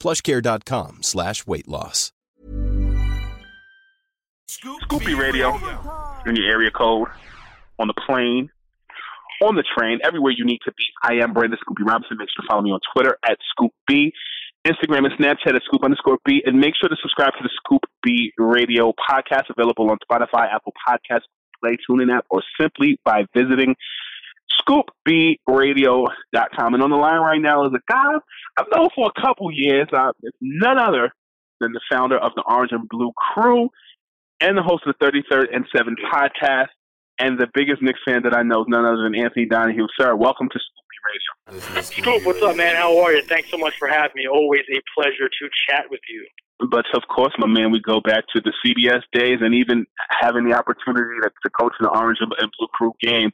plushcare.com slash weight loss. Scoop B Radio in your area code, on the plane, on the train, everywhere you need to be. I am Brandon Scoop B Robinson. Make sure to follow me on Twitter at ScoopB, Instagram and Snapchat at Scoop underscore B, and make sure to subscribe to the Scoop B Radio podcast available on Spotify, Apple Podcasts, Play, TuneIn app, or simply by visiting scoopbradio.com. And on the line right now is a guy I've known for a couple years. Uh, it's none other than the founder of the Orange and Blue Crew and the host of the 33rd and 7 podcast. And the biggest Knicks fan that I know is none other than Anthony Donahue. Sir, welcome to Scoop B Radio. Scoop, what's up, man? How are you? Thanks so much for having me. Always a pleasure to chat with you. But of course, my man, we go back to the CBS days and even having the opportunity to, to coach in the Orange and Blue Crew game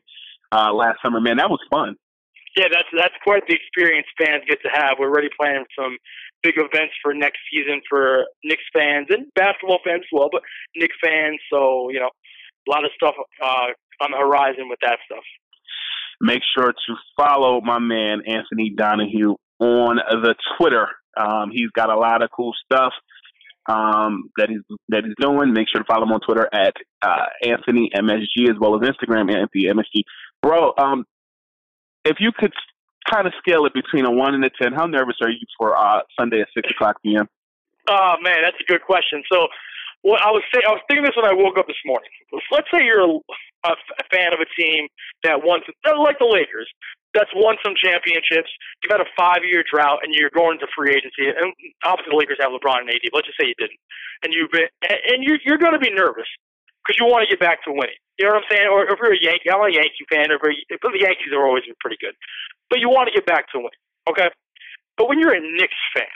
uh, last summer. Man, that was fun. Yeah, that's that's quite the experience fans get to have. We're already planning some big events for next season for Knicks fans and basketball fans as well, but Knicks fans. So you know, a lot of stuff uh, on the horizon with that stuff. Make sure to follow my man Anthony Donahue on the Twitter. Um, he's got a lot of cool stuff um, that he's that he's doing. Make sure to follow him on Twitter at uh, Anthony MSG as well as Instagram Anthony MSG. Bro, um, if you could kind of scale it between a one and a ten, how nervous are you for uh, Sunday at six o'clock p.m.? Oh man, that's a good question. So, what I was say, I was thinking this when I woke up this morning. Let's say you're a, a fan of a team that won, like the Lakers, that's won some championships. You've had a five-year drought, and you're going to free agency. And obviously, the Lakers have LeBron and AD. But let's just say you didn't, and you've been, and you're you're going to be nervous because you want to get back to winning. You know what I'm saying? Or if you're a Yankee, I'm a Yankee fan. Or but the Yankees are always pretty good, but you want to get back to winning. Okay, but when you're a Knicks fan,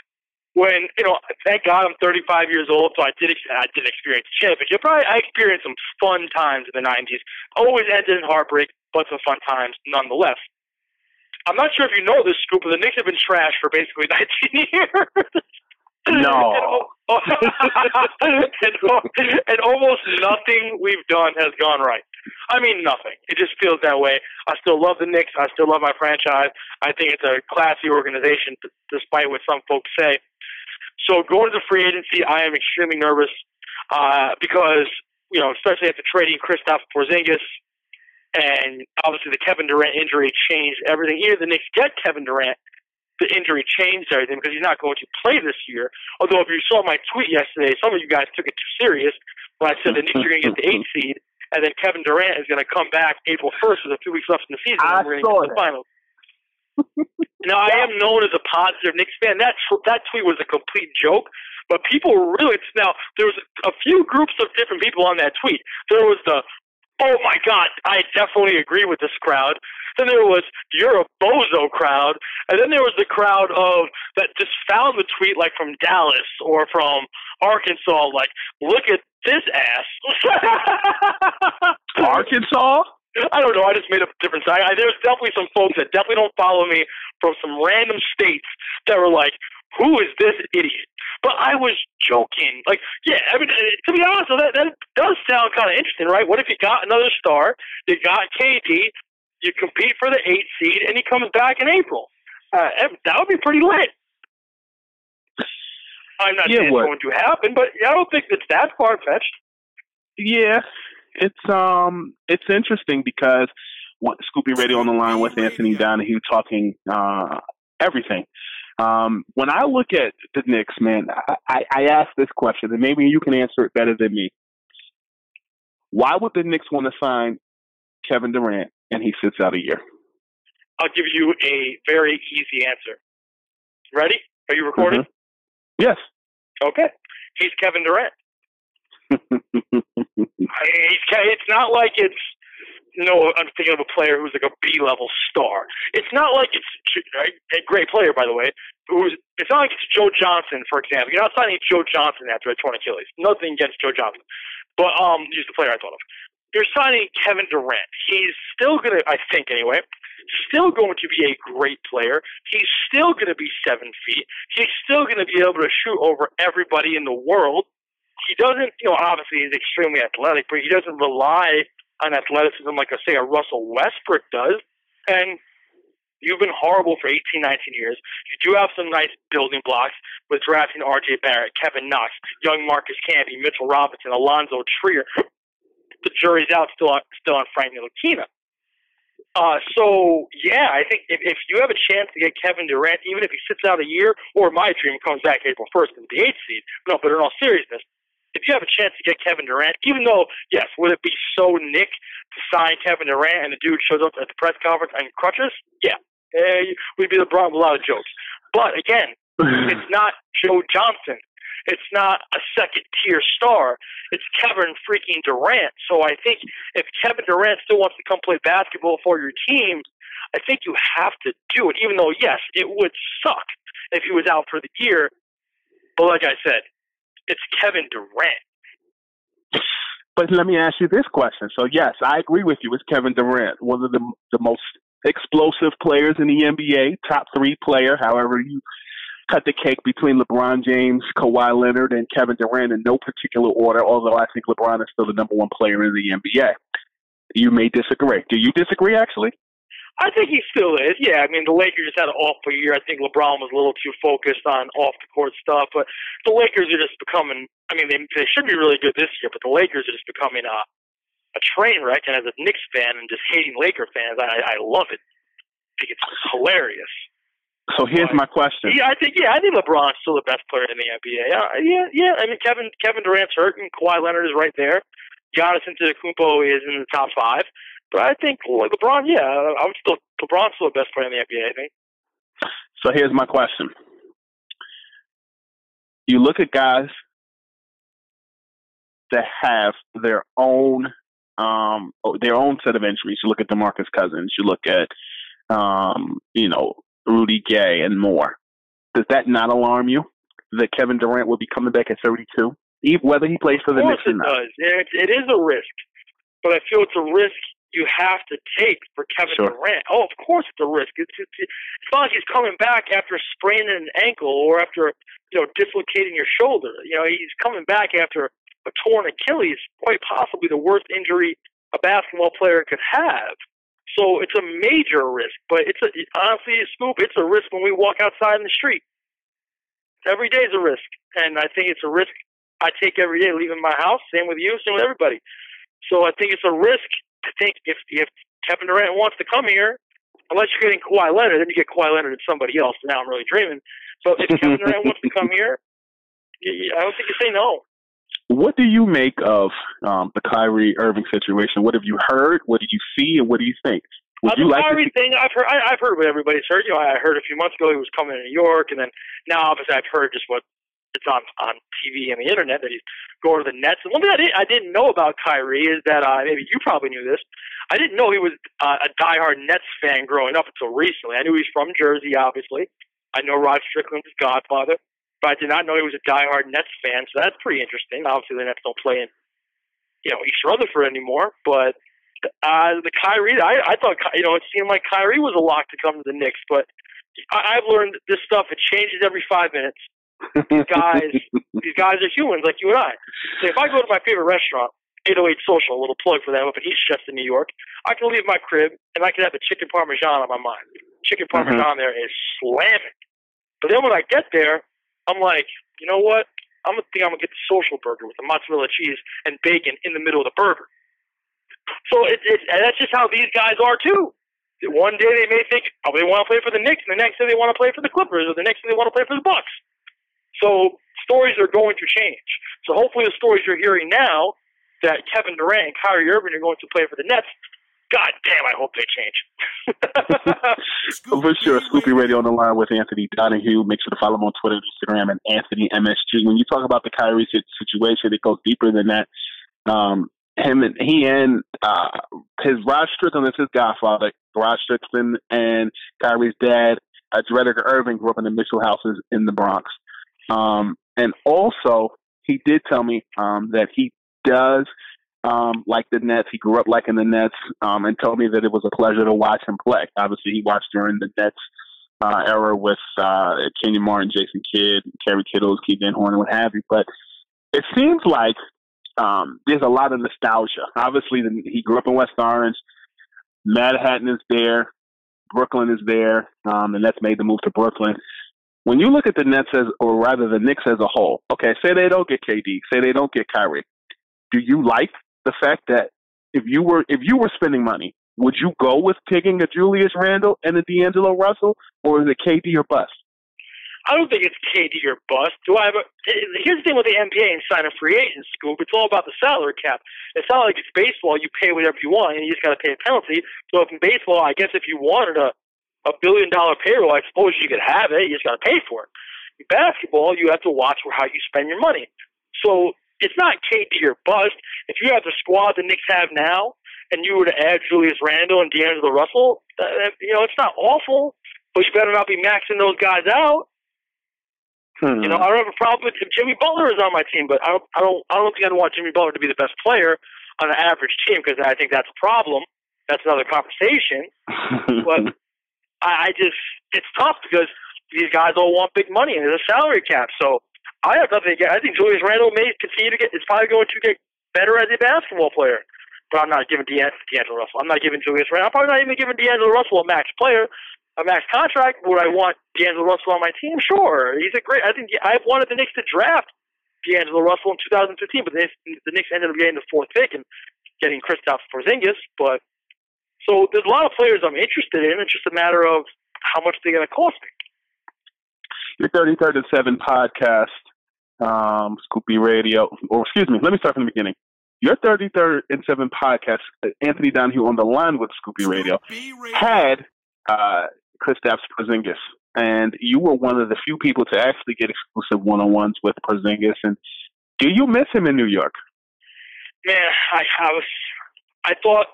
when you know, thank God I'm 35 years old, so I did I didn't experience a championship, but I, experienced some fun times in the 90s. Always ended in heartbreak, but some fun times nonetheless. I'm not sure if you know this, Scoop, but the Knicks have been trashed for basically 19 years. No. and, and almost nothing we've done has gone right. I mean, nothing. It just feels that way. I still love the Knicks. I still love my franchise. I think it's a classy organization, despite what some folks say. So going to the free agency, I am extremely nervous uh, because, you know, especially after trading Kristaps Porzingis, and obviously the Kevin Durant injury changed everything. Even the Knicks get Kevin Durant, the injury changed everything because he's not going to play this year. Although if you saw my tweet yesterday, some of you guys took it too serious when I said the Knicks are going to get the eighth seed, and then Kevin Durant is going to come back April first with a few weeks left in the season, I and we're get to the finals. now I am known as a positive Knicks fan. That that tweet was a complete joke, but people really now there was a few groups of different people on that tweet. There was the oh my god, I definitely agree with this crowd. Then there was you're a bozo crowd, and then there was the crowd of that just found the tweet like from Dallas or from Arkansas, like look at this ass. Arkansas. I don't know. I just made up a different side. I, there's definitely some folks that definitely don't follow me from some random states that were like, "Who is this idiot?" But I was joking. Like, yeah. I mean, to be honest, that that does sound kind of interesting, right? What if you got another star? You got KD. You compete for the eight seed, and he comes back in April. Uh, that would be pretty lit. I'm not Yeah, saying what? it's going to happen, but I don't think it's that far fetched. Yeah, it's um, it's interesting because what Scoop B Radio on the line with Anthony Donahue talking uh everything. Um, when I look at the Knicks, man, I, I, I ask this question, and maybe you can answer it better than me. Why would the Knicks want to sign Kevin Durant and he sits out a year? I'll give you a very easy answer. Ready? Are you recording? Yes. Okay. He's Kevin Durant. I, he's, Ke- it's not like it's no, I'm thinking of a player who's like a B level star. It's not like it's a great player by the way. Who's it's not like it's Joe Johnson for example. You're not signing Joe Johnson after a torn Achilles. Nothing against Joe Johnson, but um, he's the player I thought of. You're signing Kevin Durant. He's still gonna, I think anyway, still going to be a great player. He's still going to be seven feet. He's still going to be able to shoot over everybody in the world. He doesn't, you know, obviously he's extremely athletic, but he doesn't rely on athleticism like, a, say, a Russell Westbrook does. And you've been horrible for 18, 19 years. You do have some nice building blocks with drafting R.J. Barrett, Kevin Knox, young Marcus Camby, Mitchell Robinson, Allonzo Trier. The jury's out still on, still on Frank Ntilikina. Uh, so yeah, I think if, if you have a chance to get Kevin Durant, even if he sits out a year, or my dream comes back April first in the eighth seed. No, but in all seriousness, if you have a chance to get Kevin Durant, even though yes, would it be so Knick to sign Kevin Durant and the dude shows up at the press conference on crutches? Yeah, eh, we'd be the Bron with a lot of jokes. But again, it's not Joe Johnson. It's not a second tier star. It's Kevin freaking Durant. So I think if Kevin Durant still wants to come play basketball for your team, I think you have to do it. Even though yes, it would suck if he was out for the year. But like I said, it's Kevin Durant. But let me ask you this question. So yes, I agree with you. It's Kevin Durant, one of the the most explosive players in the NBA, top three player. However, you cut the cake between LeBron James, Kawhi Leonard, and Kevin Durant in no particular order. Although I think LeBron is still the number one player in the NBA. You may disagree. Do you disagree? Actually, I think he still is. Yeah, I mean the Lakers just had an awful year. I think LeBron was a little too focused on off the court stuff, but the Lakers are just becoming. I mean, they they should be really good this year, but the Lakers are just becoming a a train wreck. And as a Knicks fan and just hating Laker fans, I I love it. I think it's hilarious. so here's my question. Yeah, I think yeah, I think LeBron's still the best player in the NBA. Uh, yeah, yeah. I mean Kevin Kevin Durant's hurt and Kawhi Leonard is right there. Giannis Antetokounmpo is in the top five. But I think LeBron, yeah, I would still LeBron's still the best player in the NBA. I think. So here's my question. You look at guys that have their own um their own set of injuries. You look at DeMarcus Cousins, you look at um, you know, Rudy Gay and more. Does that not alarm you that Kevin Durant will be coming back at 32? Even whether he plays for the Knicks or it not. does. It, it is a risk, but I feel it's a risk you have to take for Kevin Sure. Durant. Oh, of course it's a risk. It's, it's, it's not like he's coming back after spraining an ankle or after you know dislocating your shoulder. You know he's coming back after a torn Achilles, quite possibly the worst injury a basketball player could have. So it's a major risk, but it's a, honestly, a Scoop, it's a risk when we walk outside in the street. Every day is a risk, and I think it's a risk I take every day leaving my house. Same with you, same with everybody. So I think it's a risk to think if if Kevin Durant wants to come here, unless you're getting Kawhi Leonard, then you get Kawhi Leonard and somebody else. Now I'm really dreaming. So if Kevin Durant wants to come here, I don't think you say no. What do you make of um, the Kyrie Irving situation? What have you heard? What did you see? And what do you think? Would Uh, you the like Kyrie thing, I've heard. I, I've heard what everybody's heard. You know, I heard a few months ago he was coming to New York, and then now obviously I've heard just what it's on on TV and the internet that he's going to the Nets. And one thing I didn't I didn't know about Kyrie is that uh, maybe you probably knew this. I didn't know he was uh, a diehard Nets fan growing up until recently. I knew he's from Jersey, obviously. I know Rod Strickland's his godfather, but I did not know he was a diehard Nets fan. So that's pretty interesting. Obviously, the Nets don't play in you know East Rutherford anymore, but uh, the Kyrie, I, I thought you know it seemed like Kyrie was a lock to come to the Knicks, but I, I've learned this stuff. It changes every five minutes. These guys, these guys are humans like you and I. So if I go to my favorite restaurant 808 Social, a little plug for them up in Eastchester, New York. I can leave my crib and I can have a chicken parmesan on my mind. Chicken mm-hmm. parmesan mm-hmm. there is slamming. But then when I get there, I'm like, you know what? I'm gonna think I'm gonna get the social burger with the mozzarella cheese and bacon in the middle of the burger. So it, it and that's just how these guys are too. One day they may think, oh, they want to play for the Knicks, and the next day they want to play for the Clippers, or the next day they want to play for the Bucks. So stories are going to change. So hopefully the stories you're hearing now that Kevin Durant and Kyrie Irving are going to play for the Nets. God damn, I hope they change. for sure. Scoop B Radio on the line with Anthony Donahue. Make sure to follow him on Twitter and Instagram and Anthony MSG. When you talk about the Kyrie situation, it goes deeper than that. Um, him and he and uh, his Rod Strickland is his godfather. Rod Strickland and Kyrie's dad, uh, Irving, grew up in the Mitchell houses in the Bronx. Um, and also, he did tell me um, that he does um, like the Nets. He grew up liking the Nets um, and told me that it was a pleasure to watch him play. Obviously, he watched during the Nets uh, era with uh, Kenyon Martin, Jason Kidd, Kerry Kittles, Keith Van Horn, and what have you. But it seems like um, there's a lot of nostalgia. Obviously, the, he grew up in West Orange. Manhattan is there. Brooklyn is there. Um, the Nets made the move to Brooklyn when you look at the Nets as, or rather the Knicks as a whole, okay, say they don't get KD, say they don't get Kyrie, do you like the fact that if you were if you were spending money, would you go with taking a Julius Randle and a D'Angelo Russell, or is it KD or bust? I don't think it's KD or bust. Do I have a? Here's the thing with the NBA and signing free agents, Scoop. It's all about the salary cap. It's not like it's baseball. You pay whatever you want, and you just got to pay a penalty. So if in baseball, I guess if you wanted a a billion dollar payroll, I suppose you could have it. You just got to pay for it. In basketball, you have to watch how you spend your money. So it's not KD or bust. If you have the squad the Knicks have now, and you were to add Julius Randle and D'Angelo Russell, uh, you know it's not awful, but you better not be maxing those guys out. Hmm. You know, I don't have a problem with Jimmy Butler is on my team, but I don't, I don't, I don't think I'd want Jimmy Butler to be the best player on an average team because I think that's a problem. That's another conversation. but I, I just it's tough because these guys all want big money and there's a salary cap. So I have nothing against. I think Julius Randle may continue to get. It's probably going to get better as a basketball player. But I'm not giving D'Angelo Russell. I'm not giving Julius Randle. I'm probably not even giving D'Angelo Russell a max player, a max contract. Would I want D'Angelo Russell on my team? Sure. He's a great. I think I wanted the Knicks to draft D'Angelo Russell in 2015, but the, the Knicks ended up getting the fourth pick and getting Kristaps Porzingis. But so there's a lot of players I'm interested in. It's just a matter of how much they're going to cost me. Your 33rd and 7 podcast, um, Scoop B Radio, or excuse me, let me start from the beginning. Your 33rd and 7 podcast, Anthony Donahue on the line with Scoop B Radio, had uh, Kristaps Porzingis. And you were one of the few people to actually get exclusive one on ones with Porzingis. And do you miss him in New York? Man, I, I was I thought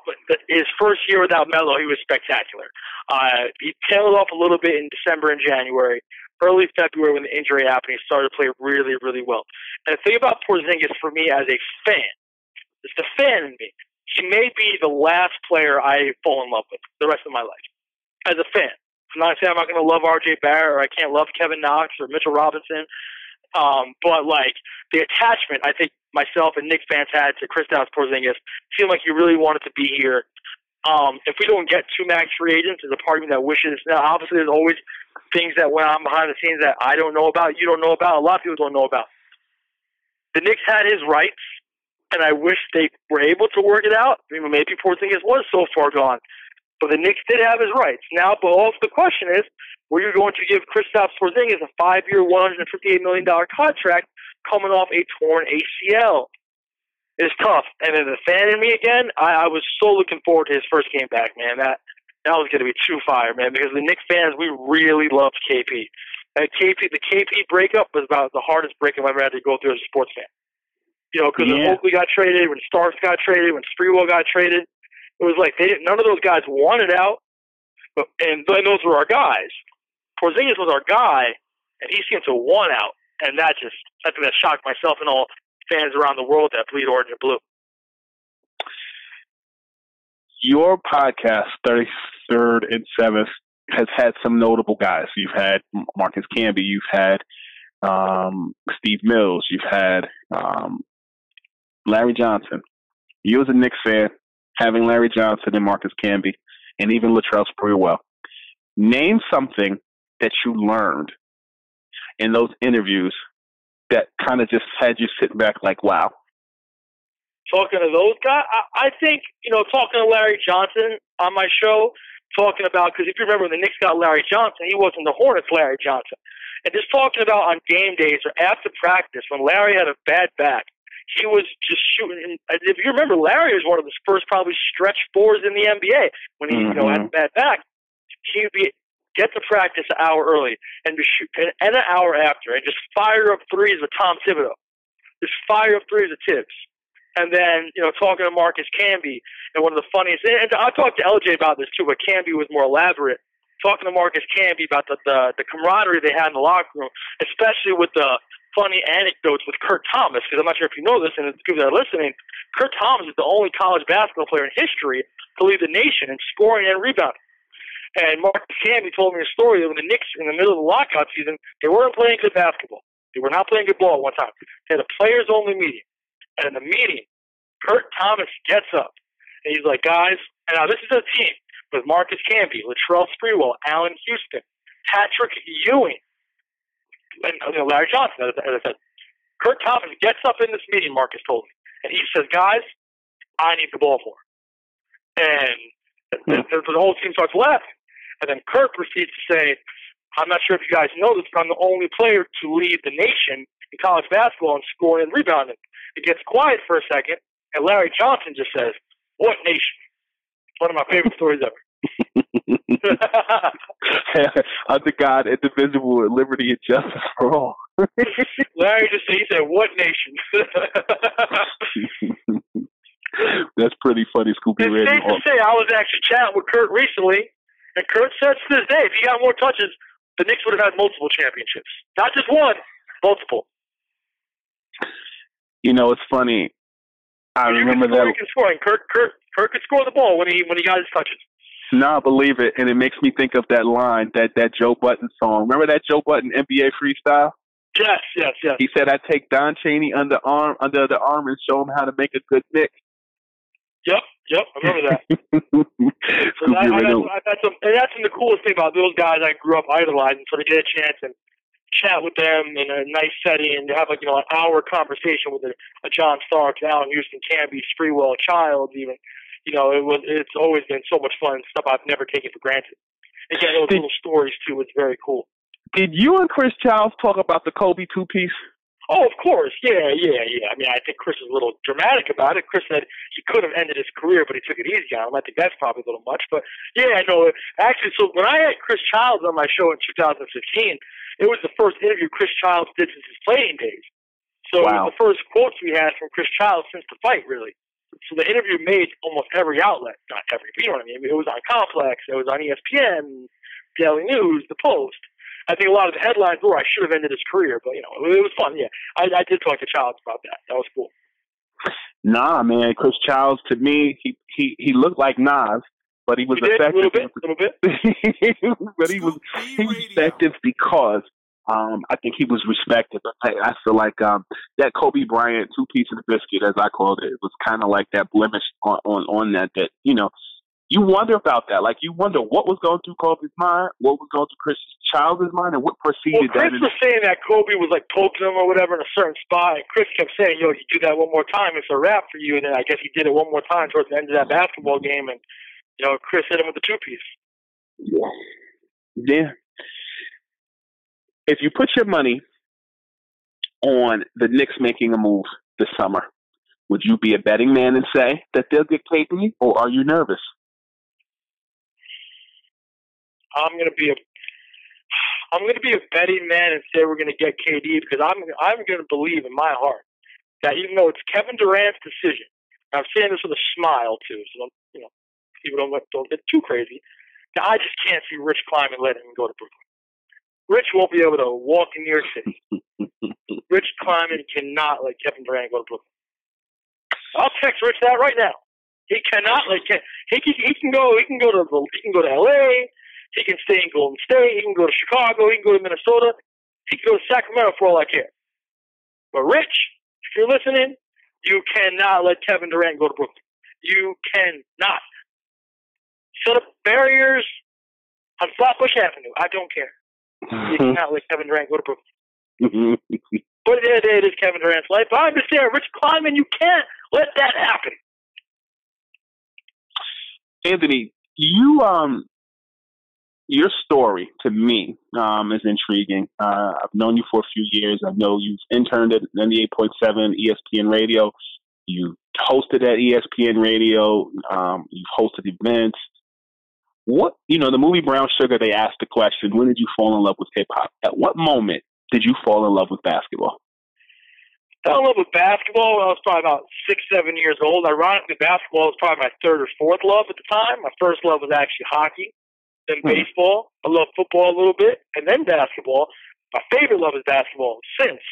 his first year without Melo, he was spectacular. Uh, he tailed off a little bit in December and January. Early February, when the injury happened, he started to play really, really well. And the thing about Porzingis for me as a fan, it's the fan in me. He may be the last player I fall in love with the rest of my life as a fan. I'm not saying I'm not going to love R.J. Barrett or I can't love Kevin Knox or Mitchell Robinson, um, but like the attachment, I think myself and Knick fans had to Kristaps Porzingis seemed like he really wanted to be here. Um, if we don't get two max free agents, there's a part of me that wishes. Now, obviously, there's always things that went on behind the scenes that I don't know about, you don't know about, a lot of people don't know about. The Knicks had his rights, and I wish they were able to work it out. I mean, maybe Porzingis was so far gone, but the Knicks did have his rights. Now, but also the question is, were you going to give Kristaps Porzingis a five-year, $158 million contract coming off a torn ACL? It's tough. And then the fan in me again, I, I was so looking forward to his first game back, man. That that was going to be true fire, man, because the Knicks fans, we really loved KP. And KP, the KP breakup was about the hardest breakup I've ever had to go through as a sports fan. You know, because Yeah. when Oakley got traded, when Starks got traded, when Sprewell got traded, it was like they didn't. None of those guys wanted out, but and, and those were our guys. Porzingis was our guy, and he seemed to want out, and that just I think that shocked myself and all fans around the world that bleed orange and blue. Your podcast, 33rd and 7th, has had some notable guys. You've had Marcus Camby, you've had um, Steve Mills, you've had um, Larry Johnson. You as a Knicks fan, having Larry Johnson and Marcus Camby, and even Latrell Sprewell. Name something that you learned in those interviews that kind of just had you sitting back like, wow. talking to those guys. I, I think you know, talking to Larry Johnson on my show, talking about because if you remember when the Knicks got Larry Johnson, he wasn't the Hornets Larry Johnson, and just talking about on game days or after practice when Larry had a bad back, he was just shooting. And if you remember, Larry was one of the first probably stretch fours in the NBA when he you know had mm-hmm. a bad back. He'd be get to practice an hour early and be shoot and, and an hour after and just fire up threes with Tom Thibodeau. Just fire up threes with Thibs and then you know talking to Marcus Camby and one of the funniest. And I talked to LJ about this too, but Camby was more elaborate. Talking to Marcus Camby about the, the the camaraderie they had in the locker room, especially with the funny anecdotes with Kurt Thomas. Because I'm not sure if you know this, and the people that are listening, Kurt Thomas is the only college basketball player in history to lead the nation in scoring and rebounding. And Mark Camby told me a story that when the Knicks, in the middle of the lockout season, they weren't playing good basketball. They were not playing good ball at one time. They had a players only meeting. And in the meeting, Kurt Thomas gets up and he's like, guys, and now this is a team with Marcus Camby, Latrell Sprewell, Allan Houston, Patrick Ewing, and you know, Larry Johnson, as I said. Kurt Thomas gets up in this meeting, Marcus told me, and he says, guys, I need the ball more. And the, the, the whole team starts laughing. And then Kurt proceeds to say, I'm not sure if you guys know this, but I'm the only player to lead the nation in college basketball in scoring and rebounding. It gets quiet for a second, and Larry Johnson just says, What nation? One of my favorite stories ever. Under God, indivisible, and liberty and justice for all. Larry just he said, "What nation?" That's pretty funny, Scoopy it's Randy. safe to say I was actually chatting with Kurt recently, and Kurt says to this day, if he got more touches, the Knicks would have had multiple championships, not just one, multiple. You know, it's funny. I remember score, that. Can score, and Kurt, Kurt, Kurt could score the ball when he when he got his touches. No, I believe it, and it makes me think of that line that that Joe Budden song. Remember that Joe Budden NBA freestyle? Yes, yes, yes. He said, "I take Don Chaney under arm under the arm and show him how to make a good Knick." Yep, yep. I remember that. So that, I, Radio. I, that's, a, and that's the coolest thing about those guys I grew up idolizing. So to get a chance and chat with them in a nice setting and have like you know an hour conversation with a, a John Starks, Allan Houston, Camby, Sprewell, Childs, even you know it was it's always been so much fun stuff I've never taken for granted. And getting those Did- little stories too It's very cool. Did you and Chris Childs talk about the Kobe two piece? Oh, of course, yeah, yeah, yeah. I mean, I think Chris is a little dramatic about it. Chris said he could have ended his career, but he took it easy on him. I think that's probably a little much, but yeah, I know. Actually, so when I had Chris Childs on my show in 2015, it was the first interview Chris Childs did since his playing days. So it was the first quotes we had from Chris Childs since the fight, really. So the interview made almost every outlet, not every, but you know what I mean. It was on Complex, it was on ESPN, Daily News, The Post. I think a lot of the headlines were I should have ended his career, but you know it was fun. Yeah, I, I did talk to Childs about that. That was cool. Nah, man. Chris Childs to me, he he he looked like Nas, but he was You did a little effective. bit, a little bit. but he was he was effective because um, I think he was respected. But I, I feel like um, that Kobe Bryant two piece of the biscuit, as I called it, was kind of like that blemish on, on on that. That you know, you wonder about that. Like you wonder what was going through Kobe's mind, what was going through Chris Childs' mind, and what preceded Well, Chris that. was saying that Kobe was like poking him or whatever in a certain spot, and Chris kept saying, "Yo, you do that one more time, it's a wrap for you." And then I guess he did it one more time towards the end of that basketball game, and you know, Chris hit him with the two piece. Yeah. If you put your money on the Knicks making a move this summer, would you be a betting man and say that they'll get KD, or are you nervous? I'm gonna be a. I'm going to be a betting man and say we're going to get KD because I'm I'm going to believe in my heart that even though it's Kevin Durant's decision, I'm saying this with a smile too, so don't, you know people don't don't get too crazy. Now, I just can't see Rich Kleiman letting him go to Brooklyn. Rich won't be able to walk in New York City. Rich Kleiman cannot let Kevin Durant go to Brooklyn. I'll text Rich that right now. He cannot let he can he can go he can go to he can go to L.A. He can stay in Golden State. He can go to Chicago. He can go to Minnesota. He can go to Sacramento for all I care. But Rich, if you're listening, you cannot let Kevin Durant go to Brooklyn. You cannot. Set up barriers on Flatbush Avenue. I don't care. You cannot let Kevin Durant go to Brooklyn. but at the end of day, it is Kevin Durant's life. I understand, Rich Kleiman, you can't let that happen. Anthony, you um your story to me um, is intriguing. Uh, I've known you for a few years. I know you've interned at 98.7 ESPN Radio. You hosted at ESPN Radio. Um, you've hosted events. What you know, the movie Brown Sugar. They asked the question, "When did you fall in love with hip hop?" At what moment did you fall in love with basketball? I fell in love with basketball when I was probably about six, seven years old. Ironically, basketball was probably my third or fourth love at the time. My first love was actually hockey, then mm-hmm. baseball. I love football a little bit, and then basketball. My favorite love is basketball since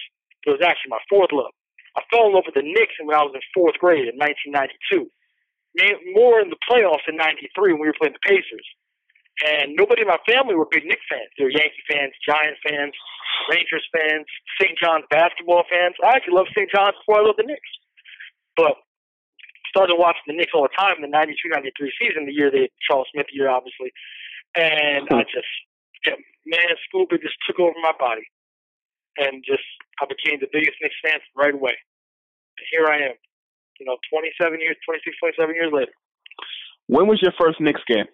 it was actually my fourth love. I fell in love with the Knicks when I was in fourth grade in 1992. More in the playoffs in '93 when we were playing the Pacers. And nobody in my family were big Knicks fans. They were Yankee fans, Giant fans, Rangers fans, St. John's basketball fans. I actually loved St. John's before I loved the Knicks. But started watching the Knicks all the time in the 92-93 season, the year they Charles Smith year, obviously. And I just, yeah, man, school just took over my body. And just, I became the biggest Knicks fan right away. And here I am, you know, 27 years, 26, 27 years later. When was your first Knicks game?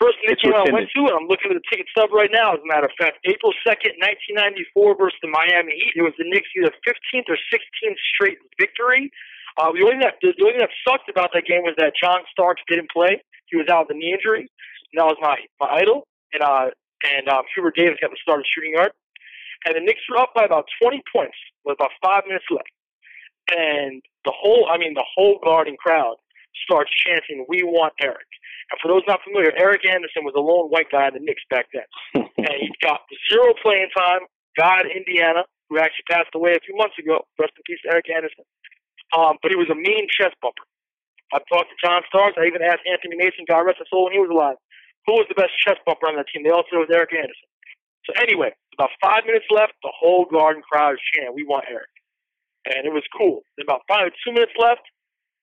First Knicks game I went to, and I'm looking at the ticket stub right now, as a matter of fact. April 2nd, 1994 versus the Miami Heat. It was the Knicks' either 15th or 16th straight victory. Uh, the, only thing that, the only thing that sucked about that game was that John Starks didn't play. He was out with a knee injury. And that was my, my idol. And, uh, and uh, Hubert Davis got the starting shooting guard. And the Knicks were up by about 20 points with about five minutes left. And the whole, I mean, the whole Garden crowd starts chanting, "We want Eric." And for those not familiar, Eric Anderson was a lone white guy in the Knicks back then. and he got zero playing time. God, Indiana, who actually passed away a few months ago. Rest in peace, Eric Anderson. Um, but he was a mean chest bumper. I talked to John Starks. I even asked Anthony Mason, God rest his soul, when he was alive, who was the best chest bumper on that team. They all said it was Eric Anderson. So anyway, about five minutes left. The whole Garden crowd is chanting, "We want Eric," and it was cool. Then about five, two minutes left.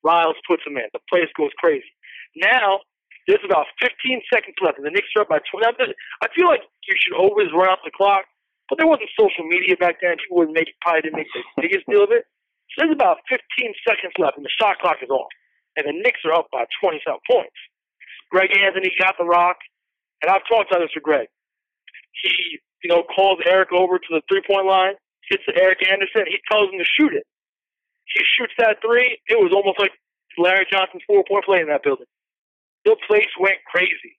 Riles puts him in. The place goes crazy. Now there's about 15 seconds left, and the Knicks are up by 20. I feel like you should always run out the clock, but there wasn't social media back then. People wouldn't make probably didn't make the biggest deal of it. So there's about 15 seconds left, and the shot clock is off, and the Knicks are up by 20 some points. Greg Anthony got the rock, and I've talked about this with Greg. He, you know, calls Eric over to the three point line, hits Eric Anderson. He tells him to shoot it. He shoots that three. It was almost like Larry Johnson's four point play in that building the place went crazy.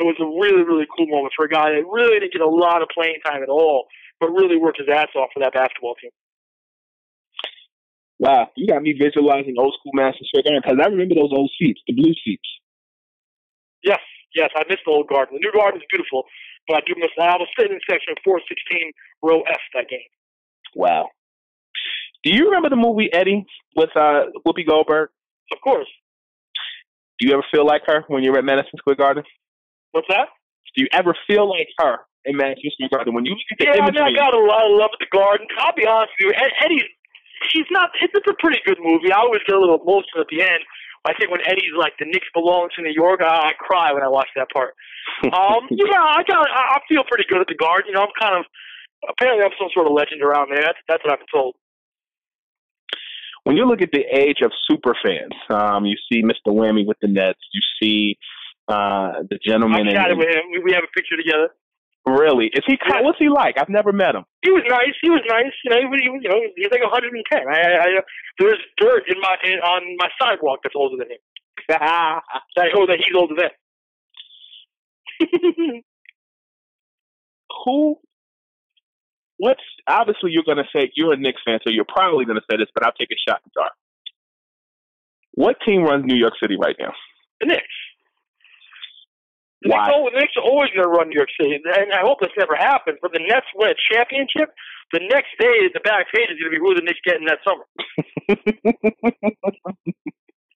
It was a really, really cool moment for a guy that really didn't get a lot of playing time at all, but really worked his ass off for that basketball team. Wow, you got me visualizing old school Madison Square Garden because I remember those old seats, the blue seats. Yes, yes, I miss the old garden. The new garden is beautiful, but I do miss. I was sitting in section 416, row F that game. Wow. Do you remember the movie Eddie with uh, Whoopi Goldberg? Of course. Do you ever feel like her when you're at Madison Square Garden? What's that? Do you ever feel like her in Madison Square Garden when you look at the yeah, imagery? I, mean, I got a lot of love at the Garden. I'll be honest with you, Eddie, She's not. It's, it's a pretty good movie. I always get a little emotional at the end. I think when Eddie's like the Knicks belong to New York, I, I cry when I watch that part. Um, yeah, I got. I feel pretty good at the Garden. You know, I'm kind of apparently I'm some sort of legend around there. That's that's what I've been told when you look at the age of super fans, um, you see Mr. Whammy with the Nets. You see uh, the gentleman. I chatted with him. We, we have a picture together. Really? Is he? Yeah. What's he like? I've never met him. He was nice. He was nice. You know, he was, you know, he's like 110. I, I, I there's dirt in my in, on my sidewalk that's older than him. that oh, that he's older than. who? What's obviously you're going to say you're a Knicks fan, so you're probably going to say this, but I'll take a shot in the dark. What team runs New York City right now? The Knicks. The Why? Knicks, always, the Knicks are always going to run New York City, and I hope this never happens. But the Nets win a championship, the next day the back page is going to be who the Knicks get in that summer.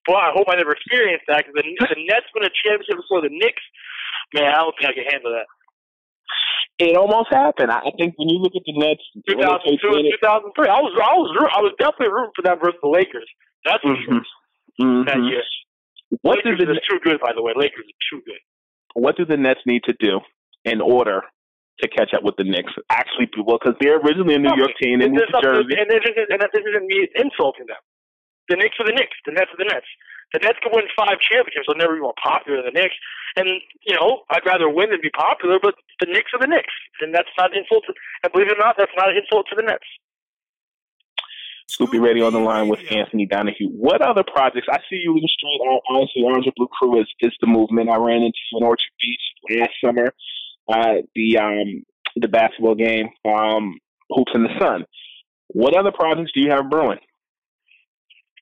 Well, I hope I never experience that because the, the Nets win a championship before the Knicks. Man, I don't think I can handle that. It almost happened. I think when you look at the Nets, 2002 and 2003. I was, I was, I was definitely rooting for them versus the Lakers. That's for sure. Mhm. That year. What Lakers the are too good, by the way. Lakers are too good. What do the Nets need to do in order to catch up with the Knicks? Actually, well, because they're originally a New York team, they and, moved this, to Jersey. and, this isn't, and this isn't me insulting them. The Knicks are the Knicks. The Nets are the Nets. The Nets can win five championships. They'll never be more popular than the Knicks. And, you know, I'd rather win than be popular, but the Knicks are the Knicks. And that's not an insult. To, and believe it or not, that's not an insult to the Nets. Scoop B Radio on the line with Anthony Donahue. What other projects? I see you in the street. Honestly, Orange and Blue Crew is, is the movement. I ran into you in Orchard Beach last summer. Uh, the um, the basketball game, um, Hoops in the Sun. What other projects do you have brewing?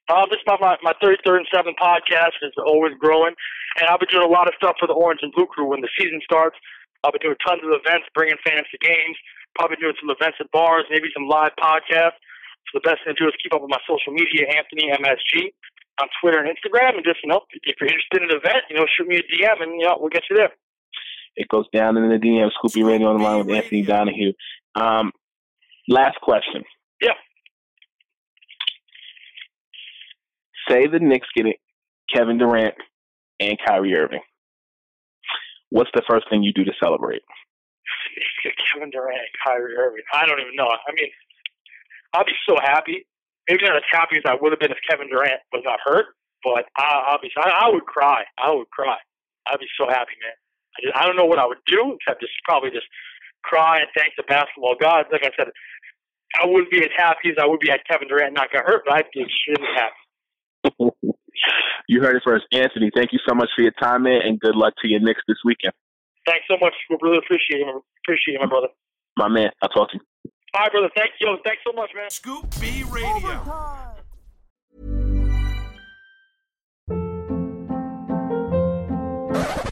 Uh, this is my, my, my 33rd and 7th podcast is always growing. And I'll be doing a lot of stuff for the Orange and Blue Crew when the season starts. I'll be doing tons of events, bringing fans to games, probably doing some events at bars, maybe some live podcasts. The best thing to do is keep up with my social media, Anthony MSG, on Twitter and Instagram. And just, you know, if you're interested in an event, you know, shoot me a DM and, you know, we'll get you there. It goes down in the DM. Scoop B Radio on the line with Anthony Donahue. Um, last question. Yeah. Say the Knicks get it, Kevin Durant and Kyrie Irving. What's the first thing you do to celebrate? Kevin Durant, Kyrie Irving. I don't even know. I mean, I'll be so happy. Maybe not as happy as I would have been if Kevin Durant was not hurt, but I, I'll be. I, I would cry. I would cry. I'd be so happy, man. I, just, I don't know what I would do except just probably just cry and thank the basketball gods. Like I said, I wouldn't be as happy as I would be had Kevin Durant not got hurt, but I'd be extremely happy. you heard it first. Anthony, thank you so much for your time, man, and good luck to your Knicks this weekend. Thanks so much. We really appreciate it. Appreciate it, my brother. My man, I'll talk to you. All right, brother. Thank you. Thanks so much, man. Scoop B Radio.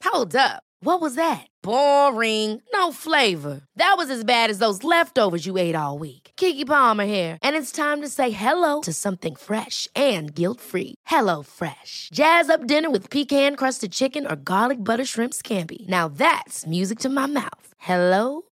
Hold up. What was that? Boring. No flavor. That was as bad as those leftovers you ate all week. Keke Palmer here, and it's time to say hello to something fresh and guilt-free. Hello Fresh. Jazz up dinner with pecan-crusted chicken or garlic butter shrimp scampi. Now that's music to my mouth. Hello